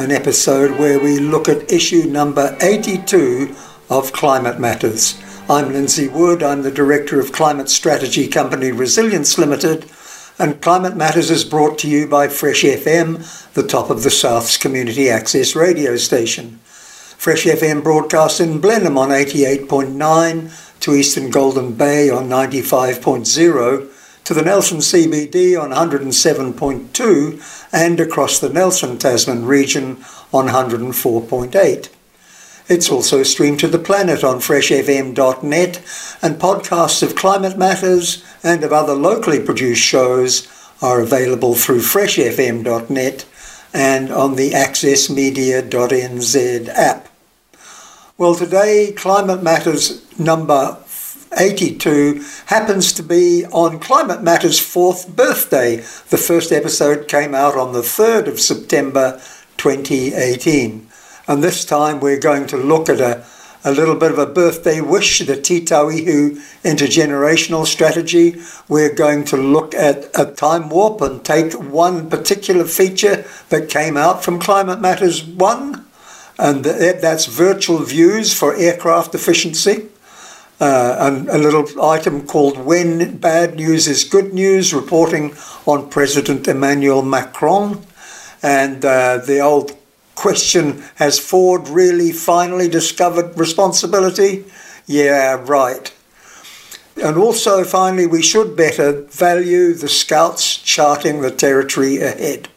an episode where we look at issue number 82 of Climate Matters. I'm Lindsay Wood, I'm the Director of Climate Strategy Company Resilience Limited, and Climate Matters is brought to you by Fresh FM, the top of the South's community access radio station. Fresh FM broadcasts in Blenheim on 88.9, to Eastern Golden Bay on 95.0, to the Nelson CBD on 107.2 and across the Nelson Tasman region on 104.8. It's also streamed to the planet on freshfm.net and podcasts of climate matters and of other locally produced shows are available through freshfm.net and on the accessmedia.nz app. Well, today, Climate Matters number 82 happens to be on Climate Matters' fourth birthday. The first episode came out on the 3rd of September 2018. And this time we're going to look at a, a little bit of a birthday wish, the Te Tauihu intergenerational strategy. We're going to look at a time warp and take one particular feature that came out from Climate Matters 1, and that's virtual views for aircraft efficiency uh, and a little item called When Bad News is Good News, reporting on President Emmanuel Macron. And uh, the old question Has Ford really finally discovered responsibility? Yeah, right. And also, finally, we should better value the scouts charting the territory ahead.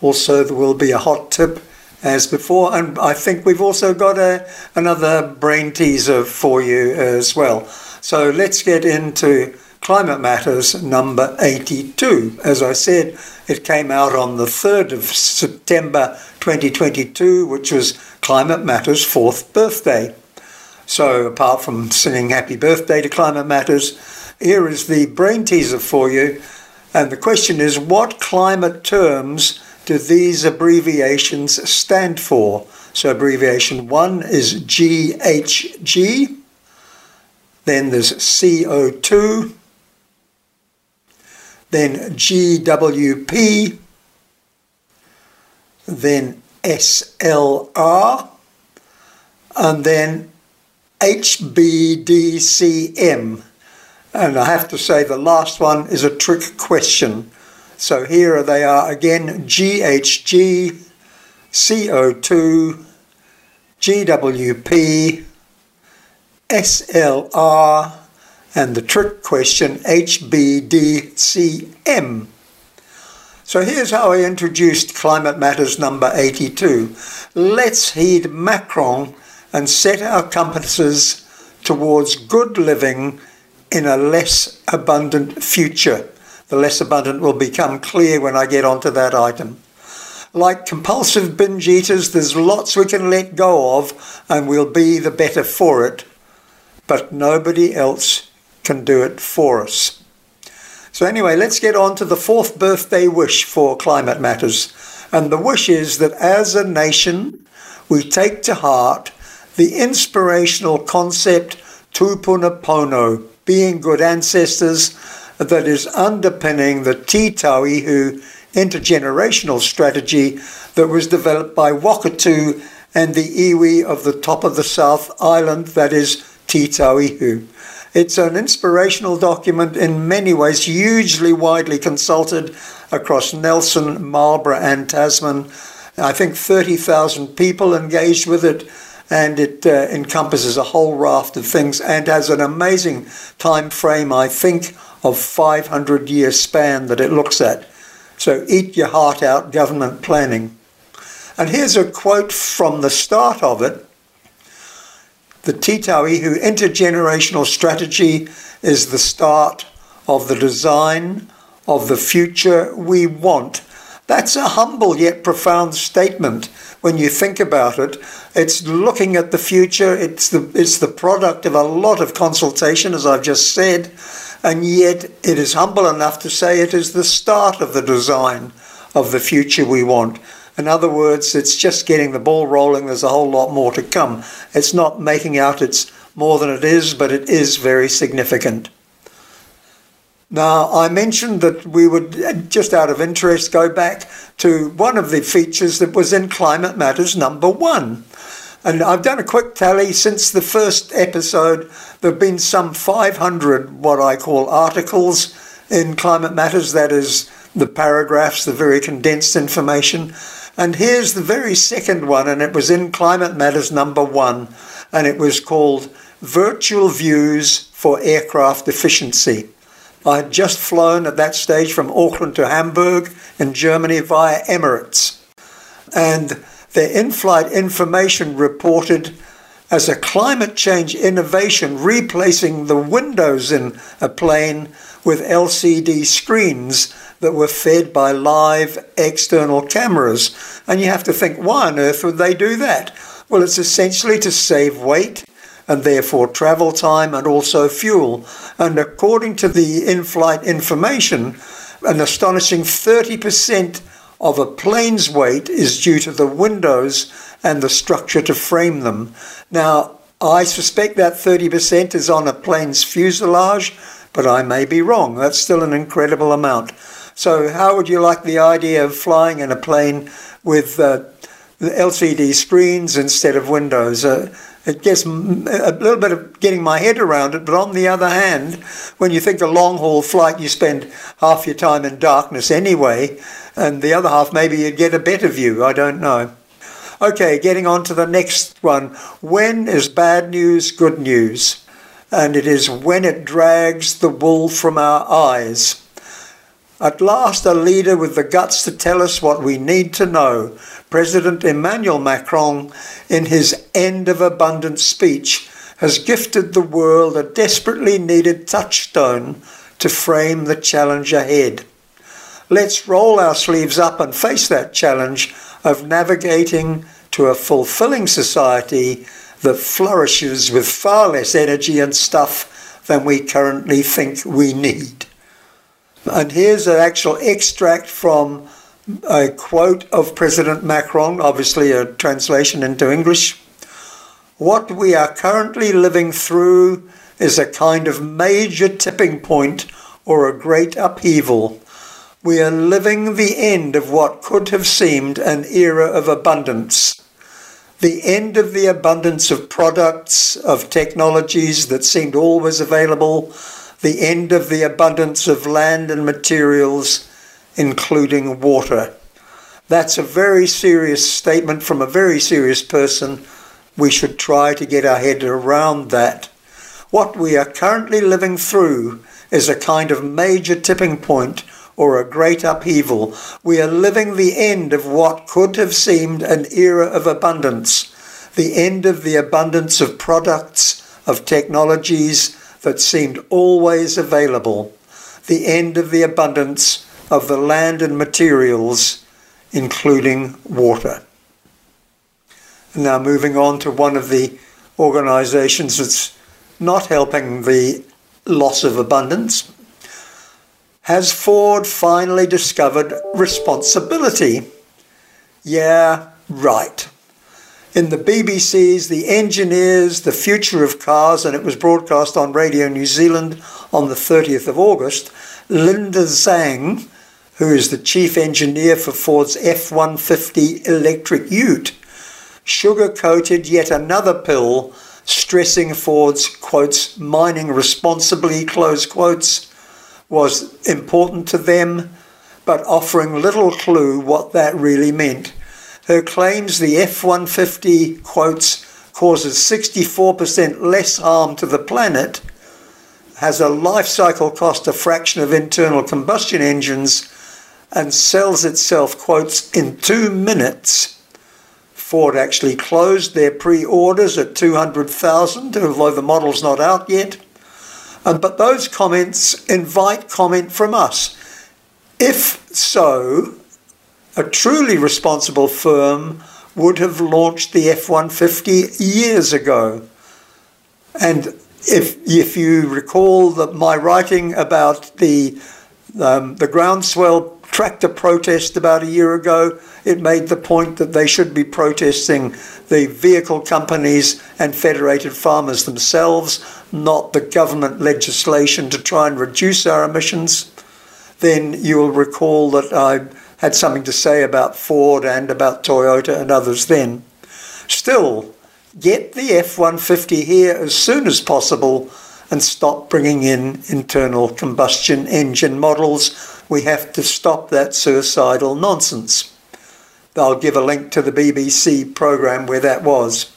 Also, there will be a hot tip as before. And I think we've also got a, another brain teaser for you as well. So let's get into Climate Matters number 82. As I said, it came out on the 3rd of September 2022, which was Climate Matters' fourth birthday. So, apart from singing happy birthday to Climate Matters, here is the brain teaser for you. And the question is what climate terms do these abbreviations stand for? So abbreviation one is GHG, then there's CO2, then GWP, then SLR, and then HBDCM. And I have to say the last one is a trick question so here they are again GHG, CO2, GWP, SLR, and the trick question HBDCM. So here's how I introduced Climate Matters number 82. Let's heed Macron and set our compasses towards good living in a less abundant future the less abundant will become clear when I get onto that item. Like compulsive binge eaters, there's lots we can let go of and we'll be the better for it, but nobody else can do it for us. So, anyway, let's get on to the fourth birthday wish for climate matters. And the wish is that as a nation, we take to heart the inspirational concept tupuna pono, being good ancestors, that is underpinning the Te Tauihu intergenerational strategy that was developed by Wakatu and the iwi of the top of the South Island, that is Te Tauihu. It's an inspirational document in many ways, hugely widely consulted across Nelson, Marlborough, and Tasman. I think 30,000 people engaged with it, and it uh, encompasses a whole raft of things and has an amazing time frame, I think, of 500 year span that it looks at. So eat your heart out government planning. And here's a quote from the start of it. The Te Tauihu intergenerational strategy is the start of the design of the future we want. That's a humble yet profound statement when you think about it. It's looking at the future, it's the, it's the product of a lot of consultation, as I've just said, and yet it is humble enough to say it is the start of the design of the future we want. In other words, it's just getting the ball rolling. There's a whole lot more to come. It's not making out it's more than it is, but it is very significant. Now, I mentioned that we would, just out of interest, go back to one of the features that was in Climate Matters number one. And I've done a quick tally since the first episode. There have been some 500 what I call articles in Climate Matters, that is, the paragraphs, the very condensed information. And here's the very second one, and it was in Climate Matters number one, and it was called Virtual Views for Aircraft Efficiency. I had just flown at that stage from Auckland to Hamburg in Germany via Emirates. And their in flight information reported as a climate change innovation replacing the windows in a plane with LCD screens that were fed by live external cameras. And you have to think, why on earth would they do that? Well, it's essentially to save weight and therefore travel time and also fuel. And according to the in flight information, an astonishing 30% of a plane's weight is due to the windows and the structure to frame them. Now, I suspect that 30% is on a plane's fuselage, but I may be wrong. That's still an incredible amount. So, how would you like the idea of flying in a plane with uh, LCD screens instead of windows? Uh, it gets a little bit of getting my head around it. But on the other hand, when you think a long haul flight, you spend half your time in darkness anyway, and the other half maybe you'd get a better view. I don't know. Okay, getting on to the next one. When is bad news good news? And it is when it drags the wool from our eyes. At last, a leader with the guts to tell us what we need to know. President Emmanuel Macron, in his End of Abundance speech, has gifted the world a desperately needed touchstone to frame the challenge ahead. Let's roll our sleeves up and face that challenge of navigating to a fulfilling society that flourishes with far less energy and stuff than we currently think we need. And here's an actual extract from a quote of President Macron, obviously a translation into English. What we are currently living through is a kind of major tipping point or a great upheaval. We are living the end of what could have seemed an era of abundance. The end of the abundance of products, of technologies that seemed always available, the end of the abundance of land and materials, including water. That's a very serious statement from a very serious person. We should try to get our head around that. What we are currently living through is a kind of major tipping point or a great upheaval. We are living the end of what could have seemed an era of abundance, the end of the abundance of products, of technologies, that seemed always available, the end of the abundance of the land and materials, including water. Now, moving on to one of the organisations that's not helping the loss of abundance. Has Ford finally discovered responsibility? Yeah, right in the BBC's The Engineers, The Future of Cars, and it was broadcast on Radio New Zealand on the 30th of August, Linda Zhang, who is the chief engineer for Ford's F 150 electric ute, sugar-coated yet another pill stressing Ford's quotes, mining responsibly, close quotes, was important to them, but offering little clue what that really meant. Her claims the F 150 quotes causes 64% less harm to the planet, has a life cycle cost a fraction of internal combustion engines, and sells itself, quotes, in two minutes. Ford actually closed their pre orders at 200,000, although the model's not out yet. But those comments invite comment from us. If so, A truly responsible firm would have launched the F 150 years ago. And if, if you recall that my writing about the, um, the groundswell tractor protest about a year ago, it made the point that they should be protesting the vehicle companies and federated farmers themselves, not the government legislation to try and reduce our emissions. Then you will recall that I had something to say about Ford and about Toyota and others then. Still, get the F 150 here as soon as possible and stop bringing in internal combustion engine models. We have to stop that suicidal nonsense. I'll give a link to the BBC program where that was.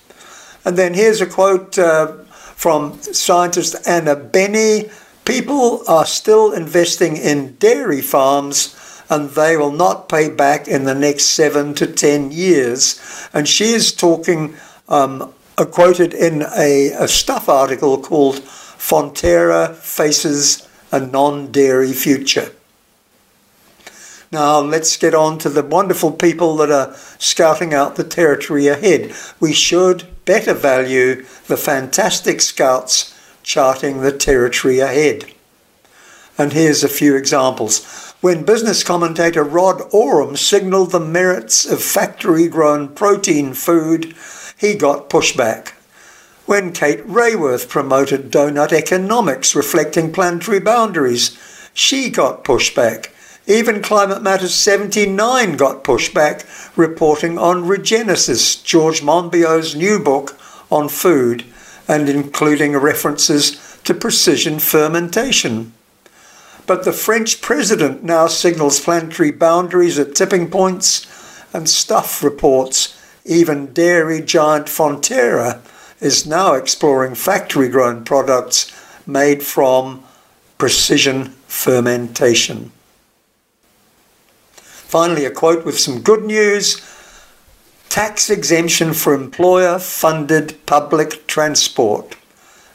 And then here's a quote uh, from scientist Anna Benny People are still investing in dairy farms and they will not pay back in the next seven to ten years. And she is talking, um, uh, quoted in a, a stuff article called Fonterra Faces a Non Dairy Future. Now, let's get on to the wonderful people that are scouting out the territory ahead. We should better value the fantastic scouts charting the territory ahead. And here's a few examples. When business commentator Rod Oram signalled the merits of factory grown protein food, he got pushback. When Kate Raworth promoted donut economics reflecting planetary boundaries, she got pushback. Even Climate Matters 79 got pushback, reporting on Regenesis, George Monbiot's new book on food, and including references to precision fermentation. But the French president now signals planetary boundaries at tipping points, and Stuff reports even dairy giant Fonterra is now exploring factory grown products made from precision fermentation. Finally, a quote with some good news tax exemption for employer funded public transport.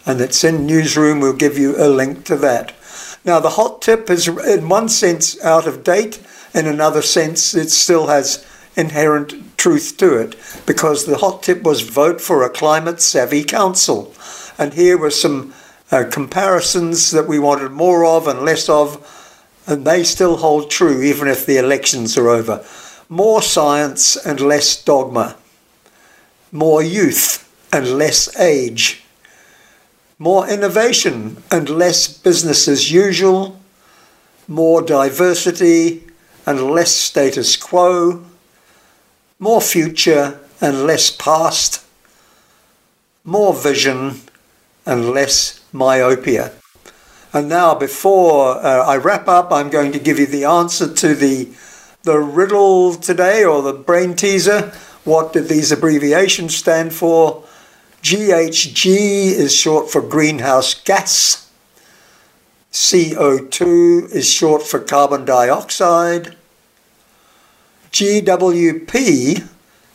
And it's in Newsroom, we'll give you a link to that. Now, the hot tip is, in one sense, out of date, in another sense, it still has inherent truth to it, because the hot tip was vote for a climate savvy council. And here were some uh, comparisons that we wanted more of and less of and they still hold true even if the elections are over. More science and less dogma. More youth and less age. More innovation and less business as usual. More diversity and less status quo. More future and less past. More vision and less myopia. And now, before uh, I wrap up, I'm going to give you the answer to the the riddle today, or the brain teaser. What did these abbreviations stand for? GHG is short for greenhouse gas. CO2 is short for carbon dioxide. GWP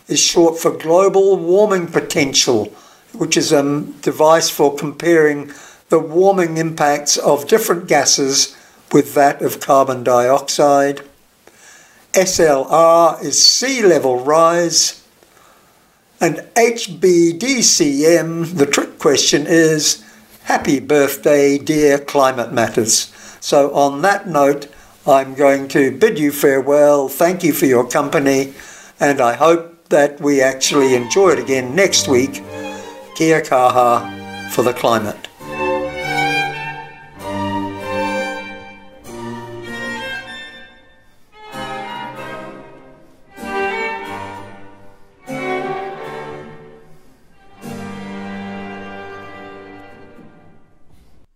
is short for global warming potential, which is a device for comparing the warming impacts of different gases with that of carbon dioxide. SLR is sea level rise. And HBDCM, the trick question is Happy birthday, dear Climate Matters. So, on that note, I'm going to bid you farewell. Thank you for your company, and I hope that we actually enjoy it again next week. Kia kaha for the climate.